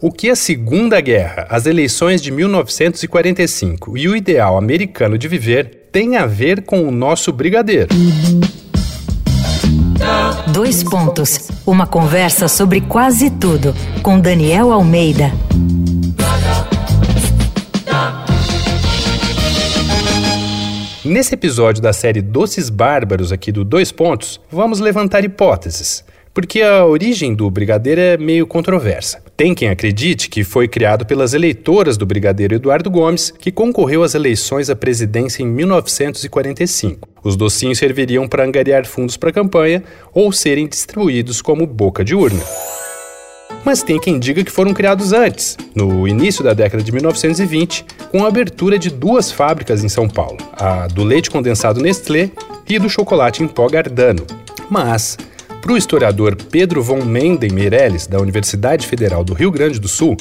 O que a Segunda Guerra, as eleições de 1945 e o ideal americano de viver têm a ver com o nosso brigadeiro? Dois pontos. Uma conversa sobre quase tudo com Daniel Almeida. Nesse episódio da série Doces Bárbaros aqui do Dois Pontos, vamos levantar hipóteses, porque a origem do brigadeiro é meio controversa. Tem quem acredite que foi criado pelas eleitoras do brigadeiro Eduardo Gomes, que concorreu às eleições à presidência em 1945. Os docinhos serviriam para angariar fundos para a campanha ou serem distribuídos como boca de urna mas tem quem diga que foram criados antes, no início da década de 1920, com a abertura de duas fábricas em São Paulo, a do leite condensado Nestlé e do chocolate em pó Gardano. Mas, para o historiador Pedro von Menden Meirelles, da Universidade Federal do Rio Grande do Sul,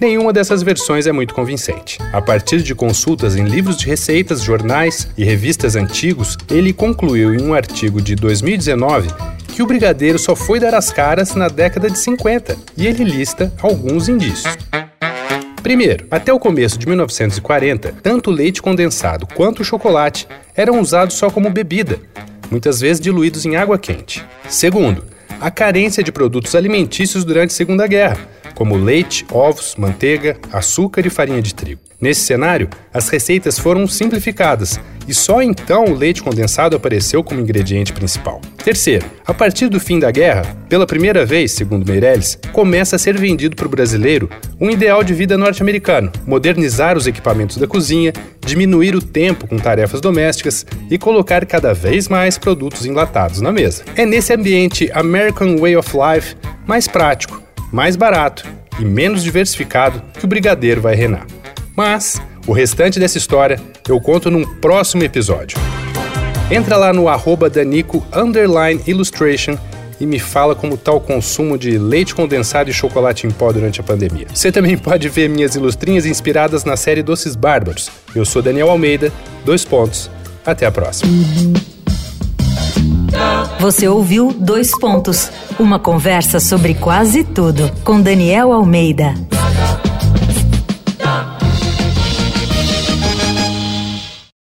nenhuma dessas versões é muito convincente. A partir de consultas em livros de receitas, jornais e revistas antigos, ele concluiu em um artigo de 2019 que o brigadeiro só foi dar as caras na década de 50 e ele lista alguns indícios. Primeiro, até o começo de 1940, tanto o leite condensado quanto o chocolate eram usados só como bebida, muitas vezes diluídos em água quente. Segundo, a carência de produtos alimentícios durante a Segunda Guerra, como leite, ovos, manteiga, açúcar e farinha de trigo. Nesse cenário, as receitas foram simplificadas e só então o leite condensado apareceu como ingrediente principal. Terceiro, a partir do fim da guerra, pela primeira vez, segundo Meirelles, começa a ser vendido para o brasileiro um ideal de vida norte-americano: modernizar os equipamentos da cozinha, diminuir o tempo com tarefas domésticas e colocar cada vez mais produtos enlatados na mesa. É nesse ambiente American Way of Life mais prático, mais barato e menos diversificado que o brigadeiro vai reinar. Mas o restante dessa história eu conto num próximo episódio. Entra lá no arroba Danico Illustration e me fala como está o consumo de leite condensado e chocolate em pó durante a pandemia. Você também pode ver minhas ilustrinhas inspiradas na série Doces Bárbaros. Eu sou Daniel Almeida, dois pontos. Até a próxima. Você ouviu Dois Pontos, uma conversa sobre quase tudo com Daniel Almeida.